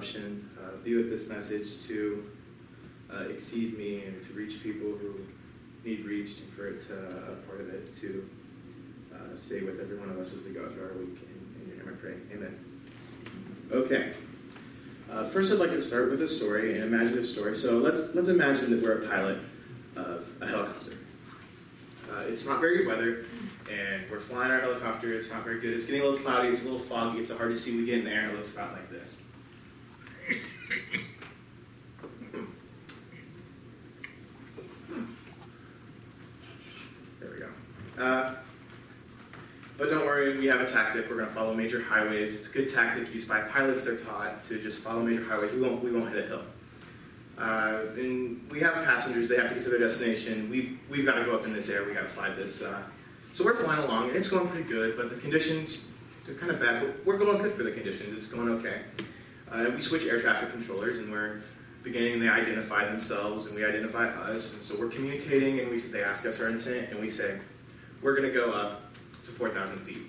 interruption, uh, this message to uh, exceed me and to reach people who need reached, and for it to, a part of it to uh, stay with every one of us as we go through our week. In, in your name I pray. Amen. Okay. Uh, first, I'd like to start with a story, an imaginative story. So let's let's imagine that we're a pilot of a helicopter. Uh, it's not very good weather, and we're flying our helicopter. It's not very good. It's getting a little cloudy. It's a little foggy. It's hard to see. We get in the air, it looks about like this. There we go. Uh, but don't worry, we have a tactic. We're going to follow major highways. It's a good tactic used by pilots. They're taught to just follow major highways. We won't, we won't hit a hill. Uh, and we have passengers. They have to get to their destination. We've, we've got to go up in this air. We've got to fly this. Uh, so we're flying along, and it's going pretty good, but the conditions, they're kind of bad. But we're going good for the conditions. It's going okay. Uh, we switch air traffic controllers, and we're beginning, they identify themselves, and we identify us. And so we're communicating, and we, they ask us our intent, and we say, we're going to go up to 4,000 feet.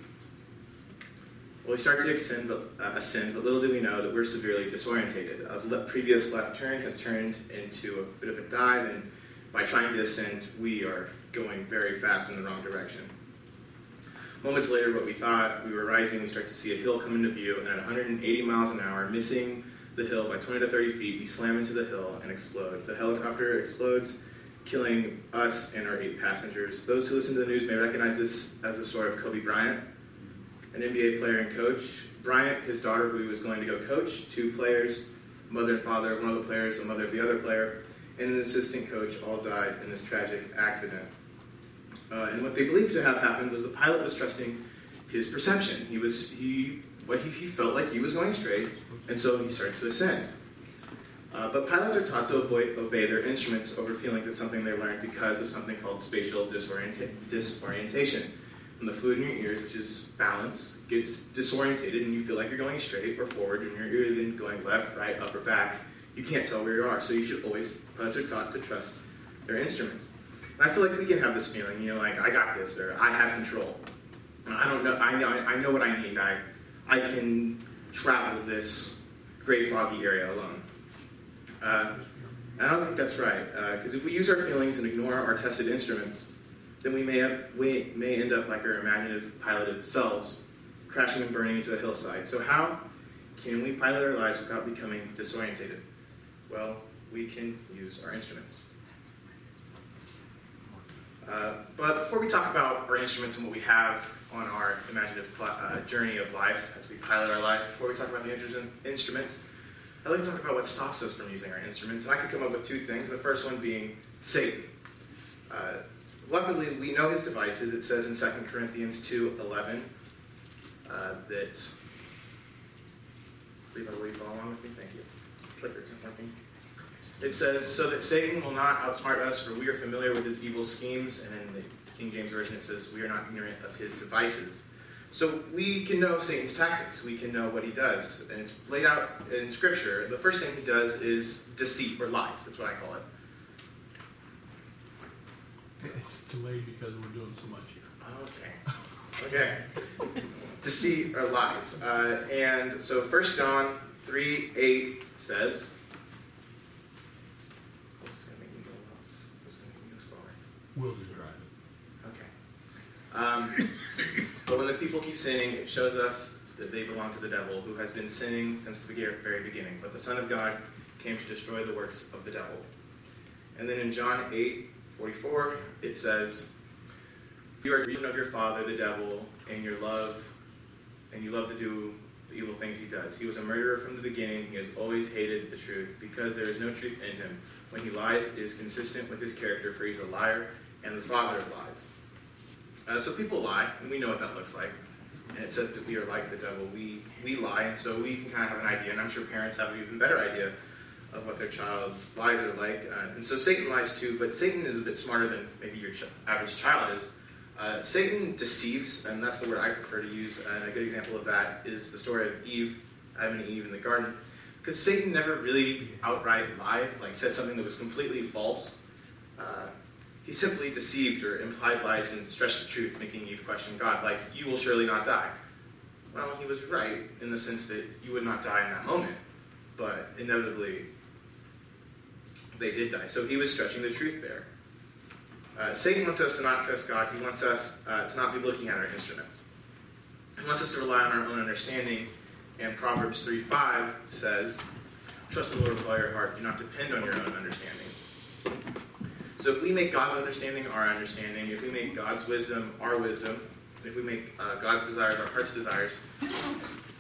Well, we start to ascend, uh, ascend, but little do we know that we're severely disorientated. A le- previous left turn has turned into a bit of a dive, and by trying to ascend, we are going very fast in the wrong direction. Moments later, what we thought we were rising, we start to see a hill come into view, and at 180 miles an hour, missing the hill by 20 to 30 feet, we slam into the hill and explode. The helicopter explodes killing us and our eight passengers. Those who listen to the news may recognize this as the story of Kobe Bryant, an NBA player and coach. Bryant, his daughter, who he was going to go coach, two players, mother and father of one of the players, the mother of the other player, and an assistant coach all died in this tragic accident. Uh, and what they believed to have happened was the pilot was trusting his perception. He was he what he, he felt like he was going straight, and so he started to ascend. Uh, but pilots are taught to avoid, obey their instruments over feelings of something they learned because of something called spatial disorienta- disorientation. When the fluid in your ears, which is balance, gets disorientated and you feel like you're going straight or forward and you're even going left, right, up, or back, you can't tell where you are. So you should always, pilots are taught to trust their instruments. I feel like we can have this feeling, you know, like I got this or I have control. I don't know, I know, I know what I need. I, I can travel this gray foggy area alone. Uh, I don't think that's right, because uh, if we use our feelings and ignore our tested instruments, then we may, have, we may end up like our imaginative piloted selves, crashing and burning into a hillside. So, how can we pilot our lives without becoming disorientated? Well, we can use our instruments. Uh, but before we talk about our instruments and what we have on our imaginative pl- uh, journey of life as we pilot our lives, before we talk about the instruments, I'd like to talk about what stops us from using our instruments. And I could come up with two things. The first one being Satan. Uh, luckily, we know his devices. It says in 2 Corinthians 2.11 uh, that... I believe I will you follow along with me. Thank you. Clicker isn't working. It says, so that Satan will not outsmart us, for we are familiar with his evil schemes. And in the King James Version, it says, we are not ignorant of his devices. So we can know Satan's tactics. We can know what he does. And it's laid out in Scripture. The first thing he does is deceit or lies. That's what I call it. It's delayed because we're doing so much here. Okay. Okay. deceit or lies. Uh, and so 1 John 3 8 says, This is going to make me go This is going to make me go drive it. Okay. Um, but when the people keep sinning, it shows us that they belong to the devil, who has been sinning since the very beginning. But the Son of God came to destroy the works of the devil. And then in John 8 44, it says, You are children of your father, the devil, and your love, and you love to do the evil things he does. He was a murderer from the beginning. He has always hated the truth because there is no truth in him. When he lies, it is consistent with his character, for he's a liar and the father of lies. Uh, so people lie, and we know what that looks like. And it said that we are like the devil. We, we lie, and so we can kind of have an idea, and I'm sure parents have an even better idea of what their child's lies are like. Uh, and so Satan lies too, but Satan is a bit smarter than maybe your ch- average child is. Uh, Satan deceives, and that's the word I prefer to use. And a good example of that is the story of Eve, Adam and Eve in the garden. Because Satan never really outright lied, like said something that was completely false. Uh, he simply deceived or implied lies and stretched the truth, making Eve question God, like, you will surely not die. Well, he was right in the sense that you would not die in that moment, but inevitably they did die. So he was stretching the truth there. Uh, Satan wants us to not trust God. He wants us uh, to not be looking at our instruments. He wants us to rely on our own understanding. And Proverbs 3 5 says, Trust the Lord with all your heart. Do not depend on your own understanding. So if we make God's understanding our understanding, if we make God's wisdom our wisdom, if we make uh, God's desires our heart's desires,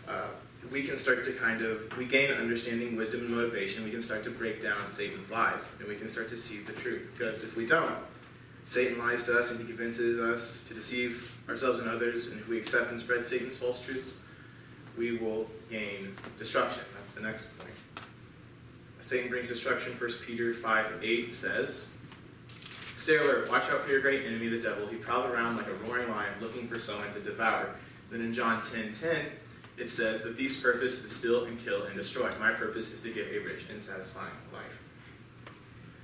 uh, we can start to kind of we gain understanding, wisdom, and motivation. We can start to break down Satan's lies, and we can start to see the truth. Because if we don't, Satan lies to us, and he convinces us to deceive ourselves and others. And if we accept and spread Satan's false truths, we will gain destruction. That's the next point. Satan brings destruction. 1 Peter 5 8 says, Stay alert, watch out for your great enemy, the devil. He prowls around like a roaring lion looking for someone to devour. Then in John 10 10, it says, The thief's purpose to steal and kill and destroy. My purpose is to give a rich and satisfying life.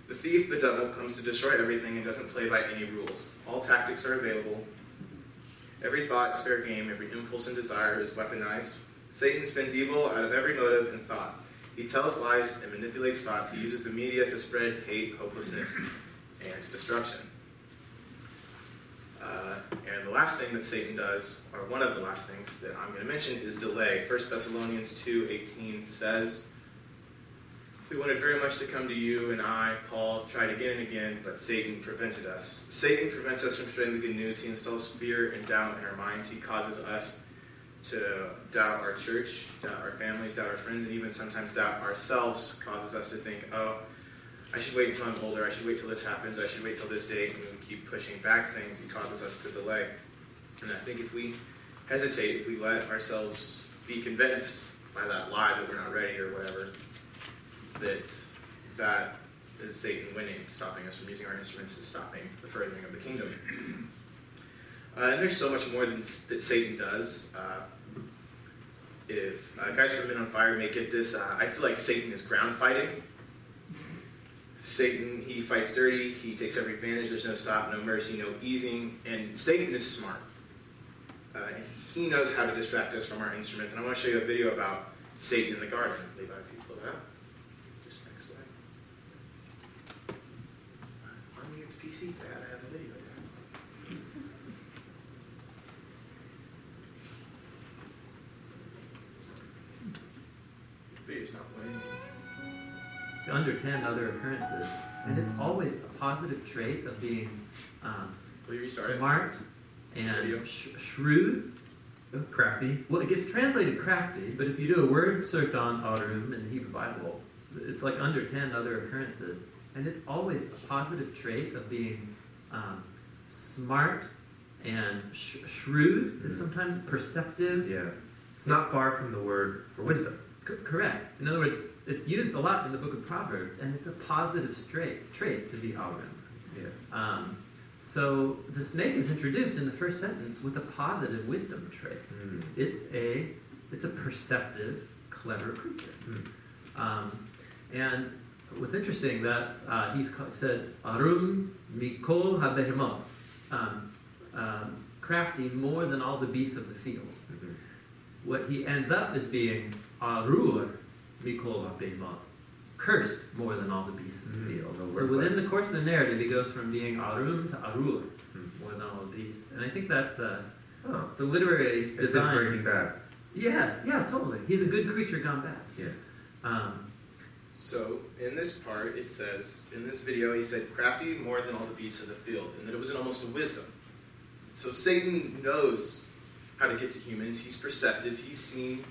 The thief, the devil, comes to destroy everything and doesn't play by any rules. All tactics are available. Every thought is fair game. Every impulse and desire is weaponized. Satan spins evil out of every motive and thought. He tells lies and manipulates thoughts. He uses the media to spread hate, hopelessness, and destruction. Uh, and the last thing that Satan does, or one of the last things that I'm going to mention, is delay. 1 Thessalonians 2.18 says, We wanted very much to come to you, and I, Paul, tried again and again, but Satan prevented us. Satan prevents us from spreading the good news. He installs fear and doubt in our minds. He causes us to doubt our church, doubt our families, doubt our friends, and even sometimes doubt ourselves, causes us to think, oh, I should wait until I'm older. I should wait till this happens. I should wait till this date. And we keep pushing back things. It causes us to delay. And I think if we hesitate, if we let ourselves be convinced by that lie that we're not ready or whatever, that that is Satan winning, stopping us from using our instruments and stopping the furthering of the kingdom. Uh, and there's so much more than, that Satan does. Uh, if uh, guys from Men on Fire may get this, uh, I feel like Satan is ground fighting Satan, he fights dirty, he takes every advantage, there's no stop, no mercy, no easing, and Satan is smart. Uh, he knows how to distract us from our instruments, and I want to show you a video about Satan in the garden. Levi, if you pull it up. Just next slide. Unmute the PC, under 10 other occurrences. And it's always a positive trait of being um, smart and sh- shrewd. Crafty. Well, it gets translated crafty, but if you do a word search on Arum in the Hebrew Bible, it's like under 10 other occurrences. And it's always a positive trait of being um, smart and sh- shrewd, is mm. sometimes perceptive. Yeah. It's not far from the word for wisdom. C- correct. In other words, it's used a lot in the book of Proverbs, and it's a positive straight, trait to be Arum. Yeah. Um, so the snake is introduced in the first sentence with a positive wisdom trait. Mm. It's, it's, a it's a perceptive, clever creature. Mm. Um, and what's interesting that uh, he's said Arum mikol habehemot, um, um, crafty more than all the beasts of the field. Mm-hmm. What he ends up is being Arur Mikol Behemot. Cursed more than all the beasts in the mm, field. so within the course of the narrative, he goes from being Arum to Arur, mm. more than all the beasts. And I think that's uh, oh. the literary it's design. Breaking Bad. Yes, yeah, totally. He's a good creature gone bad. Yeah. Um, so in this part, it says in this video, he said, "Crafty more than all the beasts of the field," and that it was an almost a wisdom. So Satan knows how to get to humans. He's perceptive. He's seen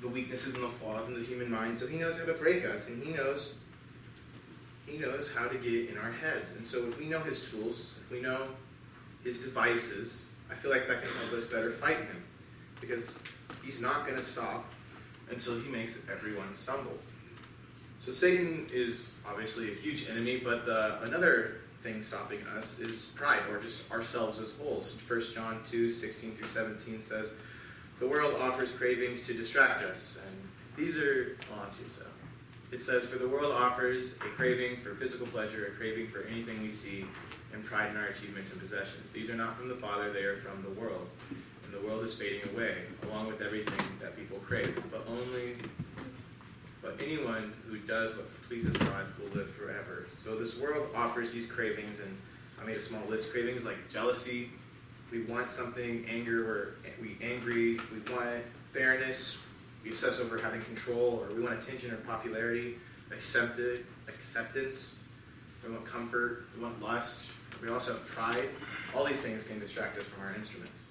the weaknesses and the flaws in the human mind, so he knows how to break us, and he knows he knows how to get it in our heads. And so if we know his tools, if we know his devices, I feel like that can help us better fight him. Because he's not going to stop until he makes everyone stumble. So Satan is obviously a huge enemy, but the, another thing stopping us is pride, or just ourselves as wholes. 1 John 2, 16 through 17 says, the world offers cravings to distract us, and these are so. It says, For the world offers a craving for physical pleasure, a craving for anything we see, and pride in our achievements and possessions. These are not from the Father, they are from the world. And the world is fading away, along with everything that people crave. But only but anyone who does what pleases God will live forever. So this world offers these cravings, and I made a small list. Cravings like jealousy, we want something, anger, we're we angry, we want fairness, we obsess over having control, or we want attention or popularity, accepted, acceptance, we want comfort, we want lust, we also have pride. All these things can distract us from our instruments.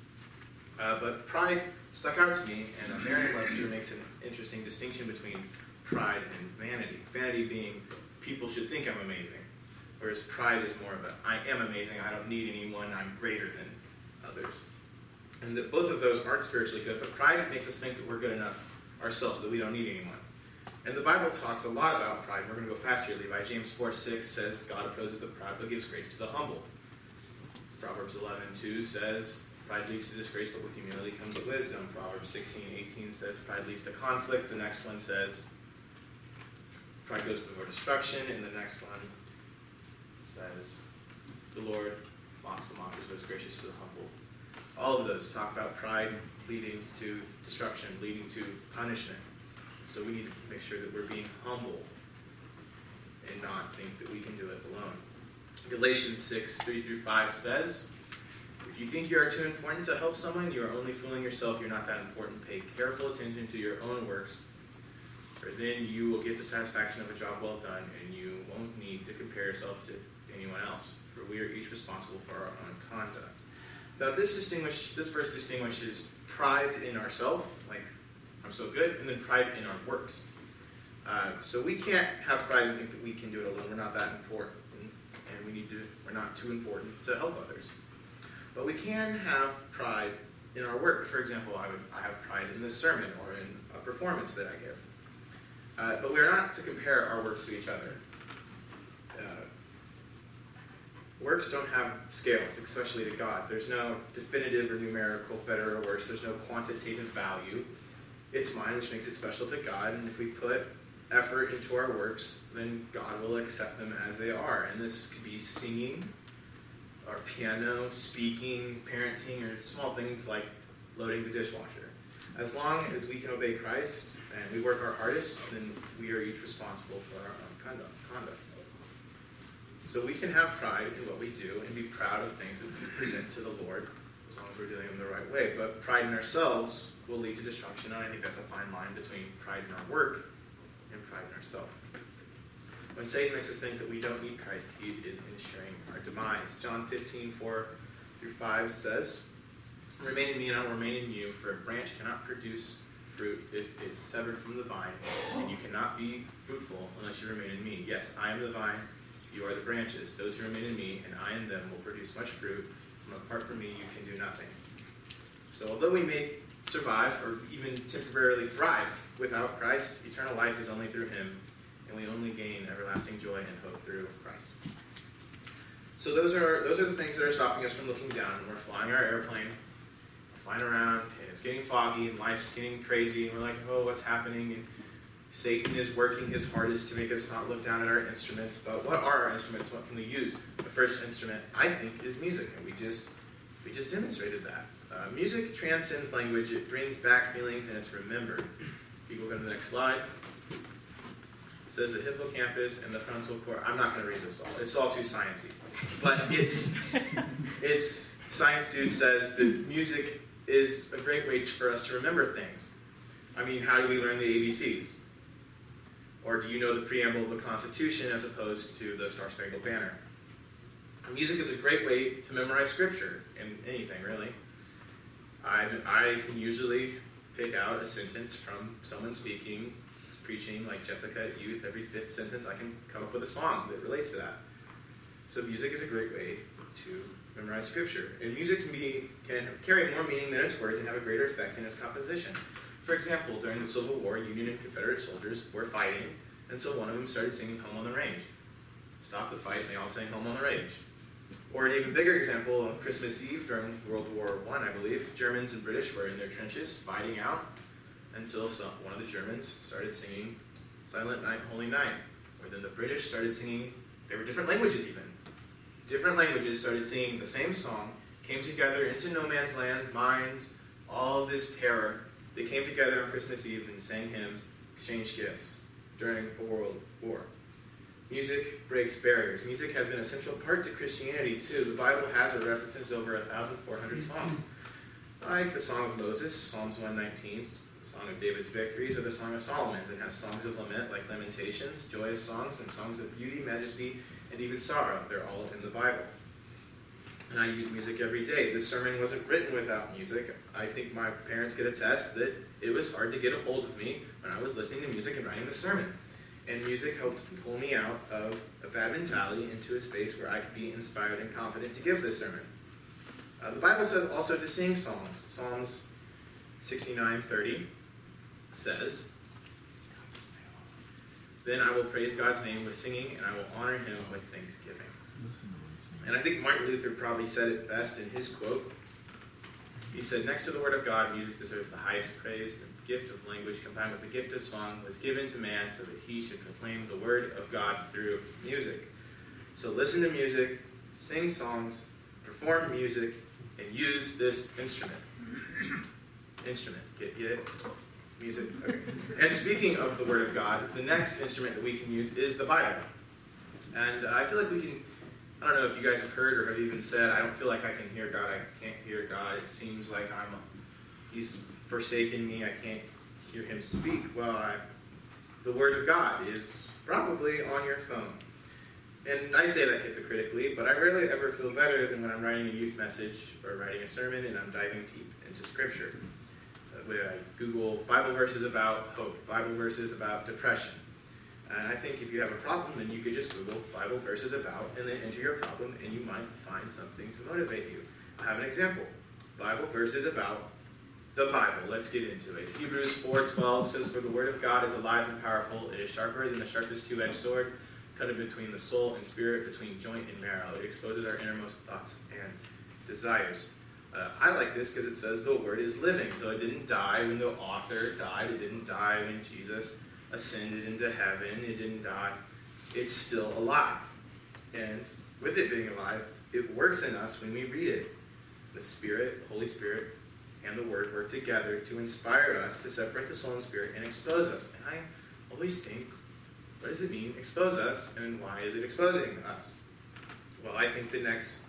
Uh, but pride stuck out to me, and uh, Merriam-Webster makes an interesting distinction between pride and vanity. Vanity being people should think I'm amazing, whereas pride is more of a I am amazing, I don't need anyone, I'm greater than others. And that both of those aren't spiritually good, but pride makes us think that we're good enough ourselves, that we don't need anyone. And the Bible talks a lot about pride. We're going to go fast here, Levi. James 4 6 says, God opposes the proud, but gives grace to the humble. Proverbs 11 2 says, Pride leads to disgrace, but with humility comes wisdom. Proverbs 16 18 says, Pride leads to conflict. The next one says, Pride goes before destruction. And the next one says, The Lord mocks the mockers, but is gracious to the humble. All of those talk about pride leading to destruction, leading to punishment. So we need to make sure that we're being humble and not think that we can do it alone. Galatians 6, 3 through 5 says, If you think you are too important to help someone, you are only fooling yourself. You're not that important. Pay careful attention to your own works, for then you will get the satisfaction of a job well done, and you won't need to compare yourself to anyone else, for we are each responsible for our own conduct. Now, this distinguish, this verse distinguishes pride in ourselves, like I'm so good, and then pride in our works. Uh, so we can't have pride and think that we can do it alone. We're not that important, and we need to. We're not too important to help others. But we can have pride in our work. For example, I would I have pride in this sermon or in a performance that I give. Uh, but we're not to compare our works to each other. Uh, works don't have scales, especially to God. There's no definitive or numerical better or worse. There's no quantitative value it's mine, which makes it special to God. And if we put effort into our works, then God will accept them as they are. And this could be singing, or piano, speaking, parenting, or small things like loading the dishwasher. As long as we can obey Christ and we work our hardest, then we are each responsible for our own conduct. So we can have pride in what we do and be proud of things that we present to the Lord as long as we're doing them the right way. But pride in ourselves will lead to destruction, and I think that's a fine line between pride in our work and pride in ourselves. When Satan makes us think that we don't need Christ, he is ensuring our demise. John 15, 4 through 5 says, Remain in me, and I will remain in you, for a branch cannot produce fruit if it's severed from the vine, and you cannot be fruitful unless you remain in me. Yes, I am the vine, you are the branches. Those who remain in me, and I in them, will produce much fruit. From apart from me, you can do nothing. So, although we may survive or even temporarily thrive without Christ, eternal life is only through Him, and we only gain everlasting joy and hope through Christ. So those are those are the things that are stopping us from looking down. We're flying our airplane, flying around, and it's getting foggy, and life's getting crazy, and we're like, oh, what's happening? And Satan is working his hardest to make us not look down at our instruments. But what are our instruments? What can we use? The first instrument, I think, is music, and we just we just demonstrated that. Uh, music transcends language. It brings back feelings, and it's remembered. If You go to the next slide. It says the hippocampus and the frontal core. I'm not going to read this all. It's all too sciencey. But it's it's science dude says that music is a great way for us to remember things. I mean, how do we learn the ABCs? Or do you know the preamble of the Constitution as opposed to the Star Spangled Banner? Music is a great way to memorize scripture and anything, really. I, I can usually pick out a sentence from someone speaking, preaching, like Jessica at youth. Every fifth sentence, I can come up with a song that relates to that. So music is a great way to memorize scripture. And music can be can carry more meaning than its words and have a greater effect in its composition. For example, during the Civil War, Union and Confederate soldiers were fighting, and so one of them started singing Home on the Range. Stop the fight, and they all sang Home on the Range. Or an even bigger example, on Christmas Eve during World War I, I believe, Germans and British were in their trenches fighting out until some, one of the Germans started singing Silent Night, Holy Night. Or then the British started singing, they were different languages even. Different languages started singing the same song, came together into no man's land, mines, all this terror. They came together on Christmas Eve and sang hymns, exchanged gifts. during a world war. Music breaks barriers. Music has been a central part to Christianity too. The Bible has or references over 1,400 songs, like the Song of Moses, Psalms 119, the Song of David's victories, or the Song of Solomon. It has songs of lament like Lamentations, joyous songs, and songs of beauty, majesty, and even sorrow. They're all in the Bible. And I use music every day. This sermon wasn't written without music. I think my parents could attest that it was hard to get a hold of me when I was listening to music and writing the sermon and music helped pull me out of a bad mentality into a space where I could be inspired and confident to give this sermon. Uh, the Bible says also to sing songs. Psalms 69:30 says, "Then I will praise God's name with singing, and I will honor Him with thanksgiving." And I think Martin Luther probably said it best in his quote. He said, "Next to the Word of God, music deserves the highest praise The gift of language combined with the gift of song was given to man so that he should proclaim the word of God through music. So listen to music, sing songs, perform music, and use this instrument. instrument. Get, get it? Music. Okay. And speaking of the Word of God, the next instrument that we can use is the Bible. And I feel like we can, I don't know if you guys have heard or have even said, I don't feel like I can hear God, I can't hear God. It seems like I'm, He's forsaken me, I can't hear him speak. Well, I, the Word of God is probably on your phone. And I say that hypocritically, but I rarely ever feel better than when I'm writing a youth message or writing a sermon and I'm diving deep into Scripture. Uh, where I Google Bible verses about hope, Bible verses about depression. And I think if you have a problem, then you could just Google Bible verses about and then enter your problem, and you might find something to motivate you. I have an example Bible verses about the Bible. Let's get into it. Hebrews 4:12 says, "For the word of God is alive and powerful. It is sharper than the sharpest two-edged sword, cutting between the soul and spirit, between joint and marrow. It exposes our innermost thoughts and desires." Uh, I like this because it says the word is living. So it didn't die when the author died. It didn't die when Jesus ascended into heaven. It didn't die. It's still alive. And with it being alive, it works in us when we read it. The Spirit, Holy Spirit, and the Word work together to inspire us to separate the soul and spirit and expose us. And I always think, what does it mean, expose us, and why is it exposing us? Well, I think the next,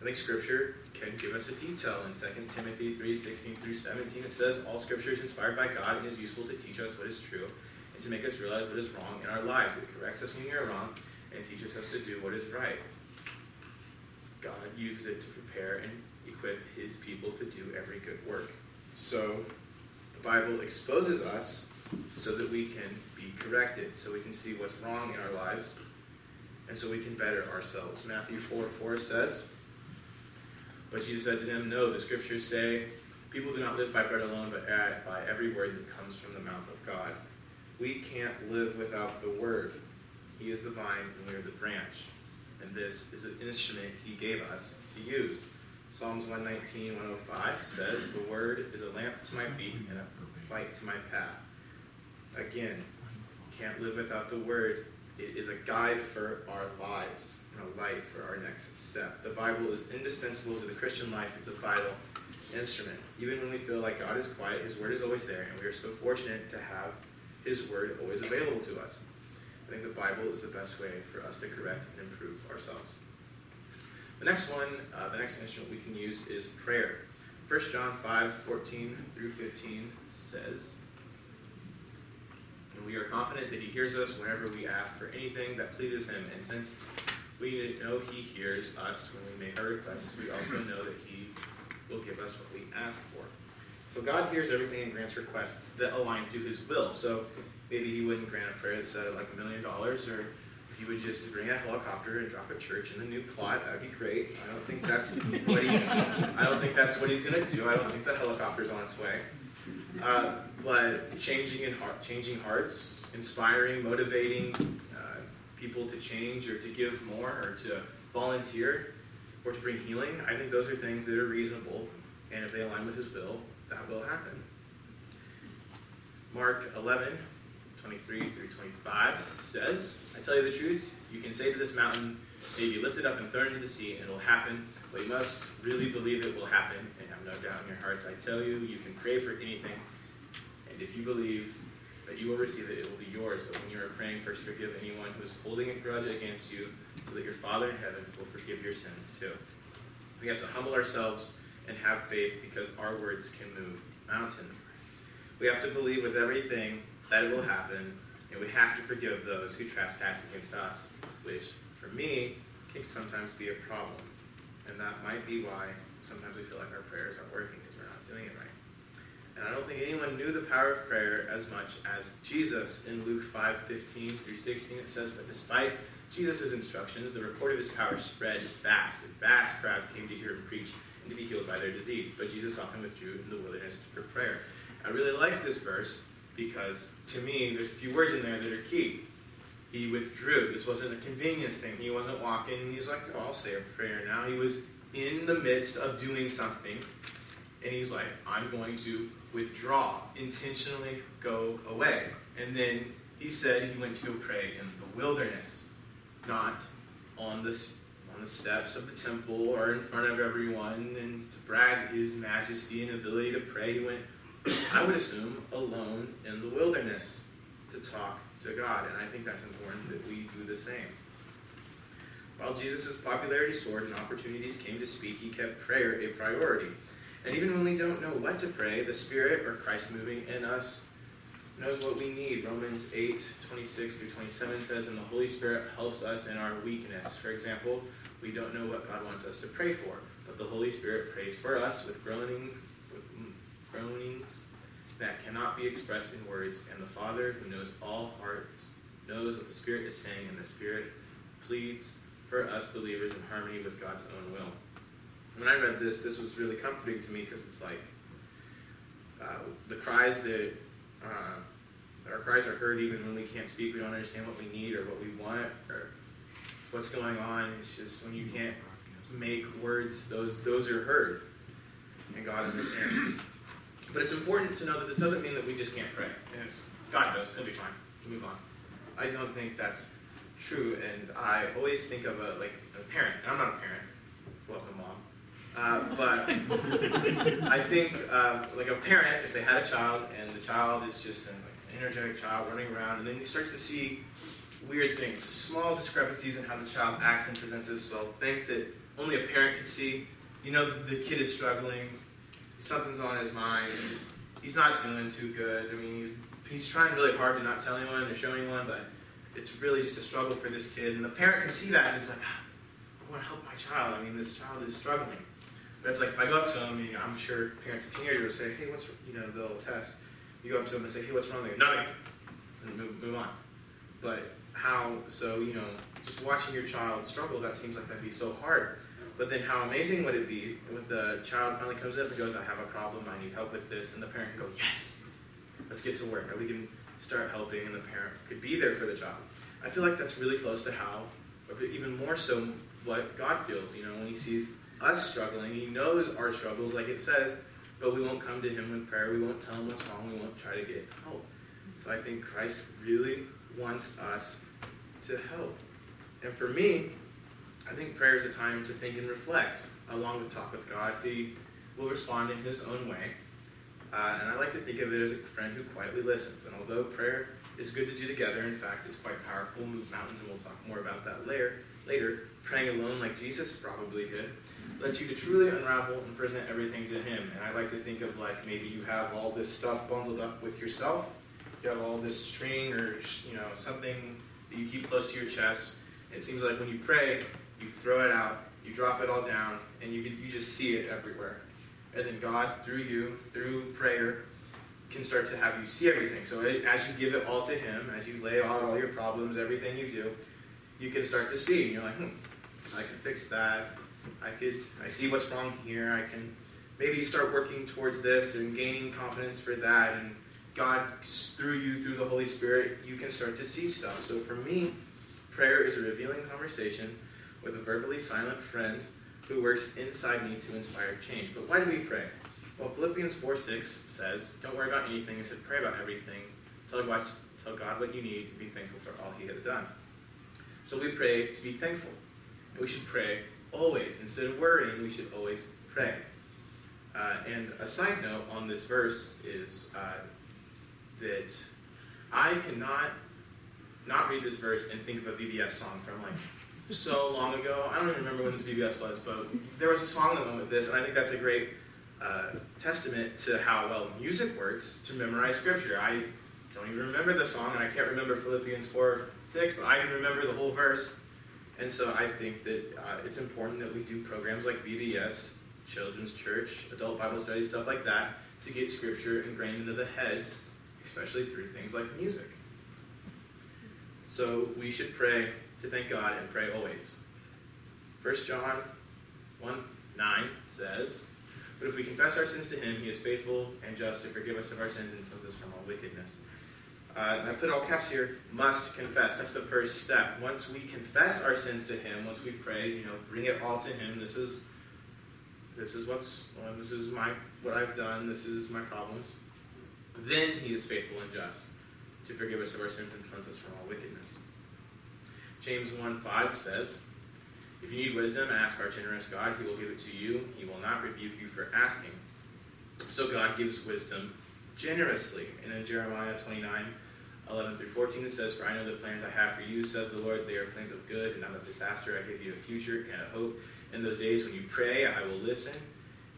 I think Scripture can give us a detail in 2 Timothy 3 16 through 17. It says, All Scripture is inspired by God and is useful to teach us what is true to make us realize what is wrong in our lives. It corrects us when we are wrong and teaches us to do what is right. God uses it to prepare and equip his people to do every good work. So the Bible exposes us so that we can be corrected, so we can see what's wrong in our lives, and so we can better ourselves. Matthew 4 4 says, But Jesus said to them, No, the scriptures say, People do not live by bread alone, but by every word that comes from the mouth of God. We can't live without the word. He is the vine, and we are the branch. And this is an instrument he gave us to use. Psalms 119, 105 says, The word is a lamp to my feet and a light to my path. Again, can't live without the word. It is a guide for our lives and a light for our next step. The Bible is indispensable to the Christian life. It's a vital instrument. Even when we feel like God is quiet, His word is always there, and we are so fortunate to have His word always available to us. I think the Bible is the best way for us to correct and improve ourselves. The next one, uh, the next instrument we can use is prayer. 1 John 5 14 through 15 says, And we are confident that He hears us whenever we ask for anything that pleases Him. And since we know He hears us when we make our requests, we also know that He will give us what we ask for. So God hears everything and grants requests that align to His will. So maybe He wouldn't grant a prayer that said like a million dollars or if he would just bring a helicopter and drop a church in the new plot, that would be great. I don't think that's what he's. I don't think that's what he's going to do. I don't think the helicopter's on its way. Uh, but changing in heart, changing hearts, inspiring, motivating uh, people to change or to give more or to volunteer or to bring healing. I think those are things that are reasonable, and if they align with His will, that will happen. Mark 11, 23 through 25 says, I tell you the truth, you can say to this mountain, may be lifted up and thrown into the sea, and it will happen. But you must really believe it will happen and have no doubt in your hearts. I tell you, you can pray for anything, and if you believe, that you will receive it, it will be yours. But when you are praying, first forgive anyone who is holding a grudge against you, so that your Father in heaven will forgive your sins too. We have to humble ourselves and have faith because our words can move mountains. We have to believe with everything that it will happen, and we have to forgive those who trespass against us, which, for me, can sometimes be a problem. And that might be why sometimes we feel like our prayers aren't working because we're not doing it right. And I don't think anyone knew the power of prayer as much as Jesus in Luke 5 15 through 16. It says, But despite Jesus' instructions, the report of his power spread fast, and vast crowds came to hear him preach and to be healed by their disease. But Jesus often withdrew in the wilderness for prayer. I really like this verse because to me, there's a few words in there that are key. He withdrew. This wasn't a convenience thing. He wasn't walking he's like, oh, I'll say a prayer now. He was in the midst of doing something and he's like, I'm going to withdraw, intentionally go away. And then he said he went to go pray in the wilderness, not on the, the steps of the temple or in front of everyone and to brag his majesty and ability to pray. He went I would assume, alone in the wilderness to talk to God. And I think that's important that we do the same. While Jesus' popularity soared and opportunities came to speak, he kept prayer a priority. And even when we don't know what to pray, the Spirit or Christ moving in us knows what we need. Romans 8, 26 through 27 says, And the Holy Spirit helps us in our weakness. For example, we don't know what God wants us to pray for, but the Holy Spirit prays for us with groaning groanings that cannot be expressed in words, and the Father, who knows all hearts, knows what the Spirit is saying, and the Spirit pleads for us believers in harmony with God's own will. When I read this, this was really comforting to me because it's like uh, the cries that uh, our cries are heard even when we can't speak. We don't understand what we need or what we want or what's going on. It's just when you can't make words, those those are heard, and God understands. But it's important to know that this doesn't mean that we just can't pray. God knows, it'll be fine. We'll move on. I don't think that's true, and I always think of a like a parent. And I'm not a parent. Uh, but I think uh, like a parent, if they had a child and the child is just an, like, an energetic child running around, and then you start to see weird things, small discrepancies in how the child acts and presents himself, things that only a parent can see. You know, the, the kid is struggling something's on his mind. He's, he's not doing too good. I mean, he's, he's trying really hard to not tell anyone or show anyone, but it's really just a struggle for this kid. And the parent can see that and it's like, ah, I want to help my child. I mean, this child is struggling. It's like if I go up to them, I'm sure parents of teenagers will say, hey, what's, you know, they'll test. You go up to them and say, hey, what's wrong? They go, nothing. And move, move on. But how, so, you know, just watching your child struggle, that seems like that'd be so hard. But then how amazing would it be when the child finally comes up and goes, I have a problem, I need help with this, and the parent can go, yes, let's get to work. Or we can start helping, and the parent could be there for the child. I feel like that's really close to how, or even more so, what God feels. You know, when He sees us struggling, He knows our struggles, like it says, but we won't come to Him with prayer. We won't tell Him what's wrong. We won't try to get help. So I think Christ really wants us to help. And for me, I think prayer is a time to think and reflect, along with talk with God. He will respond in His own way. Uh, and I like to think of it as a friend who quietly listens. And although prayer is good to do together, in fact, it's quite powerful, moves mountains, and we'll talk more about that later. Later, praying alone, like Jesus probably did, lets you to truly unravel and present everything to Him. And I like to think of like maybe you have all this stuff bundled up with yourself. You have all this string or you know something that you keep close to your chest. It seems like when you pray, you throw it out, you drop it all down, and you, can, you just see it everywhere. And then God, through you, through prayer, can start to have you see everything. So as you give it all to Him, as you lay out all your problems, everything you do, you can start to see. And you're like, hmm, I can fix that. I could, I see what's wrong here. I can maybe start working towards this and gaining confidence for that. And God, through you, through the Holy Spirit, you can start to see stuff. So for me, prayer is a revealing conversation with a verbally silent friend who works inside me to inspire change. But why do we pray? Well, Philippians 4 6 says, Don't worry about anything. Said, Pray about everything. Tell God, tell God what you need. and Be thankful for all He has done. So we pray to be thankful. And we should pray always. Instead of worrying, we should always pray. Uh, and a side note on this verse is uh, that I cannot not read this verse and think of a VBS song from like so long ago. I don't even remember when this VBS was, but there was a song that went with this, and I think that's a great uh, testament to how well music works to memorize scripture. I don't even remember the song, and I can't remember Philippians 4 6, but I can remember the whole verse. And so I think that uh, it's important that we do programs like VBS, Children's Church, Adult Bible Study, stuff like that, to get scripture ingrained into the heads, especially through things like music. So we should pray to thank God and pray always. 1 John 1 9 says, But if we confess our sins to him, he is faithful and just to forgive us of our sins and cleanse us from all wickedness. Uh, and I put all caps here, must confess. That's the first step. Once we confess our sins to him, once we pray, you know, bring it all to him. This is this is what's well, this is my what I've done, this is my problems. Then he is faithful and just to forgive us of our sins and cleanse us from all wickedness. James 1 5 says, If you need wisdom, ask our generous God. He will give it to you. He will not rebuke you for asking. So God gives wisdom generously. And in Jeremiah 29 11 through 14, it says, For I know the plans I have for you, says the Lord. They are plans of good and not of disaster. I give you a future and a hope. In those days when you pray, I will listen.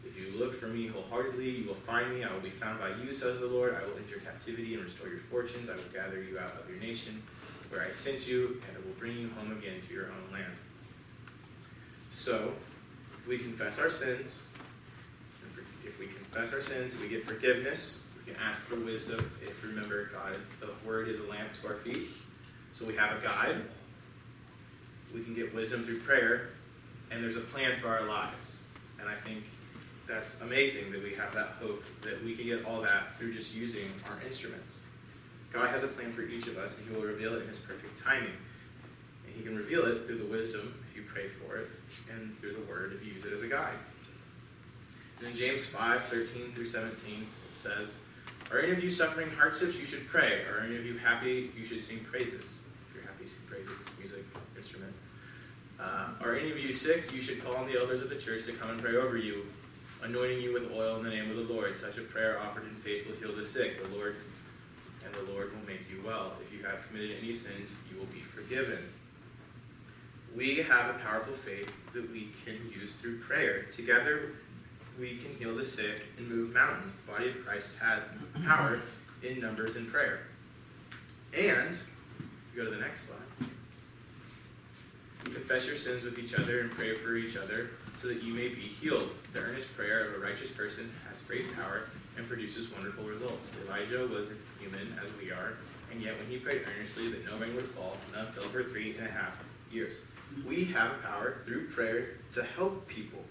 If you look for me wholeheartedly, you will find me. I will be found by you, says the Lord. I will end your captivity and restore your fortunes. I will gather you out of your nation where I sent you, and I will bring you home again to your own land. So, if we confess our sins, if we confess our sins, we get forgiveness. We can ask for wisdom. If you remember, God, the Word is a lamp to our feet, so we have a guide. We can get wisdom through prayer, and there's a plan for our lives. And I think that's amazing that we have that hope that we can get all that through just using our instruments. God has a plan for each of us, and He will reveal it in His perfect timing. And He can reveal it through the wisdom, if you pray for it, and through the Word, if you use it as a guide. And in James 5 13 through 17, it says, Are any of you suffering hardships? You should pray. Are any of you happy? You should sing praises. If you're happy, sing praises, music, instrument. Uh, are any of you sick? You should call on the elders of the church to come and pray over you, anointing you with oil in the name of the Lord. Such a prayer offered in faith will heal the sick. The Lord and the Lord will make you well. If you have committed any sins, you will be forgiven. We have a powerful faith that we can use through prayer. Together, we can heal the sick and move mountains. The body of Christ has power in numbers and prayer. And, go to the next slide. Confess your sins with each other and pray for each other so that you may be healed. The earnest prayer of a righteous person has great power and produces wonderful results. Elijah was human as we are, and yet when he prayed earnestly that no rain would fall, none fell for three and a half years. We have power through prayer to help people.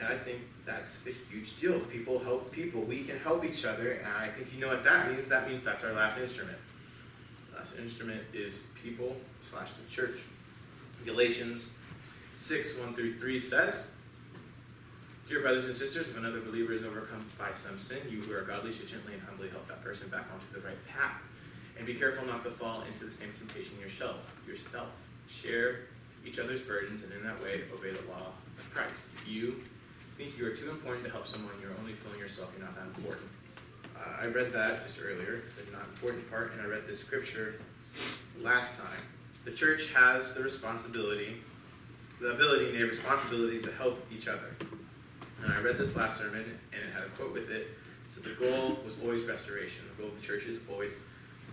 And I think that's a huge deal. People help people. We can help each other, and I think you know what that means. That means that's our last instrument. last instrument is people slash the church. Galatians 6, 1 through 3 says, Dear brothers and sisters, if another believer is overcome by some sin, you who are godly should gently and humbly help that person back onto the right path. And be careful not to fall into the same temptation yourself. Yourself. Share each other's burdens, and in that way, obey the law of Christ. You think you are too important to help someone, you're only fooling yourself. You're not that important. Uh, I read that just earlier, the not important part, and I read this scripture last time. The church has the responsibility, the ability and the responsibility to help each other. And I read this last sermon, and it had a quote with it. So the goal was always restoration. The goal of the church is always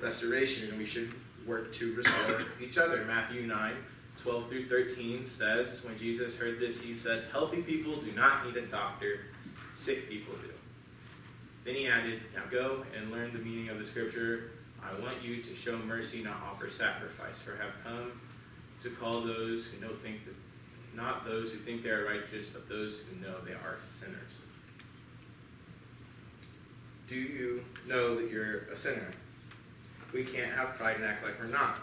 restoration, and we should work to restore each other. Matthew 9, 12 through 13 says, When Jesus heard this, he said, Healthy people do not need a doctor, sick people do. Then he added, Now go and learn the meaning of the scripture. I want you to show mercy, not offer sacrifice, for I have come to call those who don't think that not those who think they are righteous, but those who know they are sinners. Do you know that you're a sinner? We can't have pride and act like we're not.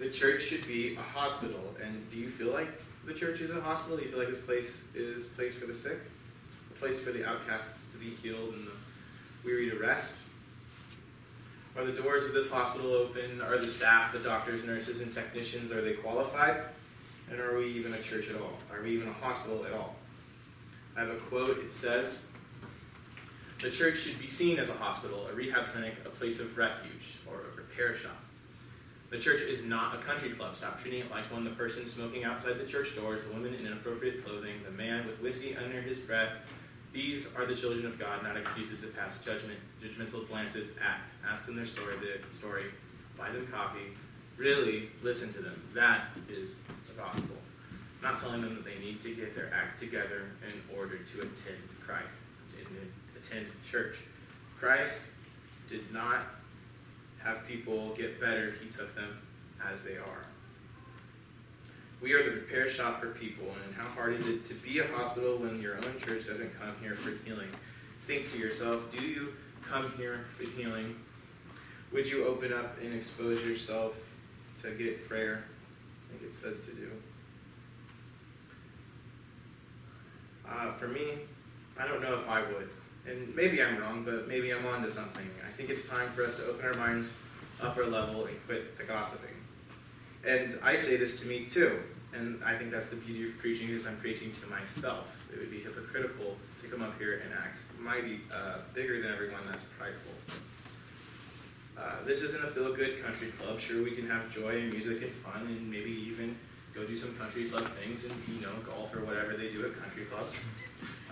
The church should be a hospital. And do you feel like the church is a hospital? Do you feel like this place is a place for the sick? A place for the outcasts to be healed and the weary to rest? Are the doors of this hospital open? Are the staff, the doctors, nurses, and technicians, are they qualified? And are we even a church at all? Are we even a hospital at all? I have a quote. It says, The church should be seen as a hospital, a rehab clinic, a place of refuge, or a repair shop. The church is not a country club. Stop treating it like one. The person smoking outside the church doors, the woman in inappropriate clothing, the man with whiskey under his breath. These are the children of God, not excuses to pass judgment, judgmental glances act. Ask them their story, the story. Buy them coffee. Really listen to them. That is the gospel. not telling them that they need to get their act together in order to attend Christ, to attend church. Christ did not have people get better, he took them as they are. We are the repair shop for people, and how hard is it to be a hospital when your own church doesn't come here for healing? Think to yourself, do you come here for healing? Would you open up and expose yourself to get prayer, like it says to do? Uh, for me, I don't know if I would and maybe I'm wrong, but maybe I'm onto something. I think it's time for us to open our minds upper level and quit the gossiping. And I say this to me too, and I think that's the beauty of preaching is I'm preaching to myself. It would be hypocritical to come up here and act mighty uh, bigger than everyone that's prideful. Uh, this isn't a feel-good country club. Sure, we can have joy and music and fun, and maybe even go do some country club things and you know golf or whatever they do at country clubs.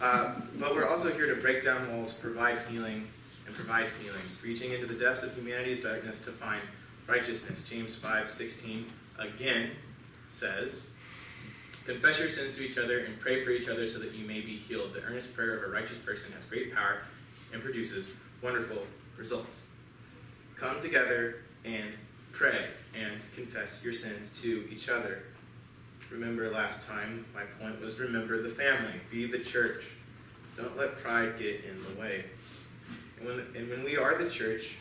Uh, but we're also here to break down walls, provide healing, and provide healing, reaching into the depths of humanity's darkness to find righteousness. James 5:16 again says, "Confess your sins to each other and pray for each other so that you may be healed. The earnest prayer of a righteous person has great power and produces wonderful results." Come together and pray and confess your sins to each other remember last time, my point was remember the family, be the church. Don't let pride get in the way. And when, and when we are the church,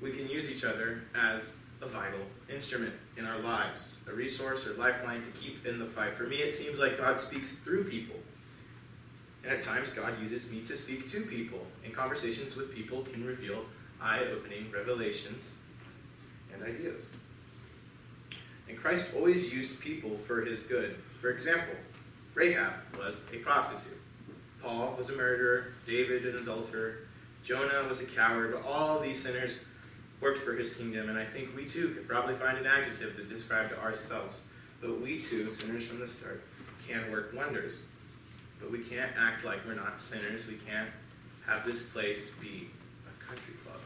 we can use each other as a vital instrument in our lives, a resource or lifeline to keep in the fight. For me, it seems like God speaks through people. And at times, God uses me to speak to people, and conversations with people can reveal eye opening revelations and ideas. And Christ always used people for his good. For example, Rahab was a prostitute. Paul was a murderer. David an adulterer. Jonah was a coward. But all these sinners worked for his kingdom. And I think we too could probably find an adjective to describe ourselves. But we too, sinners from the start, can work wonders. But we can't act like we're not sinners. We can't have this place be a country club.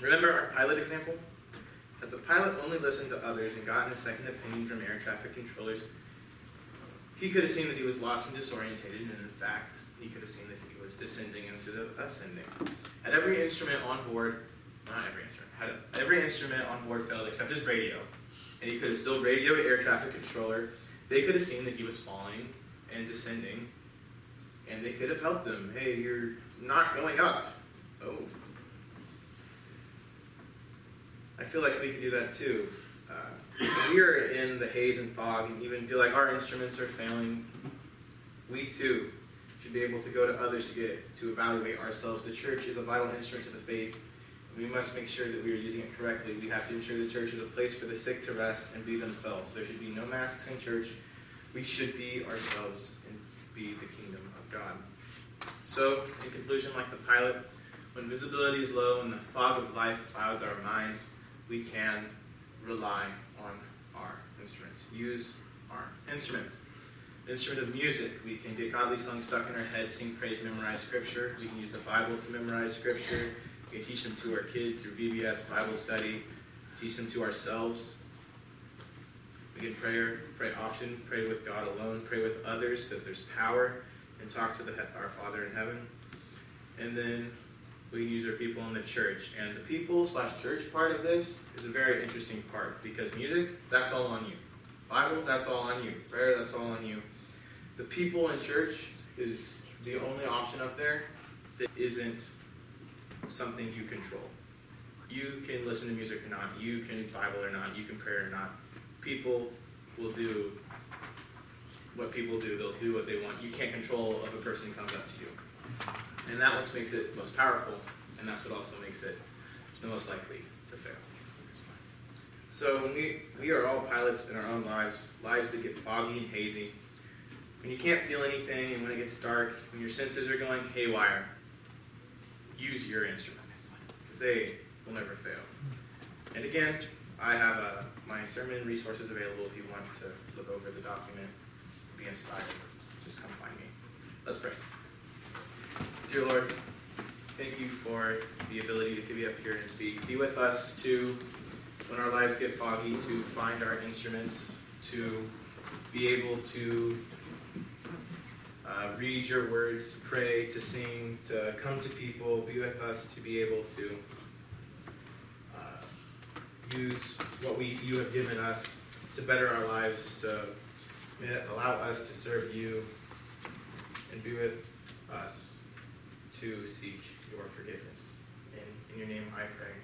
Remember our pilot example? Had the pilot only listened to others and gotten a second opinion from air traffic controllers, he could have seen that he was lost and disorientated, and in fact, he could have seen that he was descending instead of ascending. Had every instrument on board, not every instrument, had every instrument on board failed except his radio, and he could have still radioed air traffic controller, they could have seen that he was falling and descending, and they could have helped him. Hey, you're not going up. Oh, I feel like we can do that too. Uh, we are in the haze and fog and even feel like our instruments are failing, we too should be able to go to others to get to evaluate ourselves. The church is a vital instrument to the faith. We must make sure that we are using it correctly. We have to ensure the church is a place for the sick to rest and be themselves. There should be no masks in church. We should be ourselves and be the kingdom of God. So, in conclusion, like the pilot, when visibility is low and the fog of life clouds our minds, we can rely on our instruments. Use our instruments. Instrument of music, we can get godly songs stuck in our head, sing praise, memorize scripture. We can use the Bible to memorize scripture. We can teach them to our kids through VBS Bible study. Teach them to ourselves. We can pray, pray often, pray with God alone, pray with others because there's power, and talk to the, our Father in heaven. And then we can use our people in the church. And the people slash church part of this is a very interesting part because music, that's all on you. Bible, that's all on you. Prayer, that's all on you. The people in church is the only option up there that isn't something you control. You can listen to music or not, you can Bible or not, you can pray or not. People will do what people do. They'll do what they want. You can't control if a person comes up to you. And that what makes it most powerful, and that's what also makes it the most likely to fail. So when we, we are all pilots in our own lives, lives that get foggy and hazy, when you can't feel anything and when it gets dark, when your senses are going haywire, use your instruments because they will never fail. And again, I have uh, my sermon resources available if you want to look over the document, be inspired. Just come find me. Let's pray. Dear Lord, thank you for the ability to be up here and speak. Be with us to, when our lives get foggy, to find our instruments, to be able to uh, read your words, to pray, to sing, to come to people. Be with us to be able to uh, use what we you have given us to better our lives, to allow us to serve you, and be with us to seek your forgiveness. In, in your name I pray.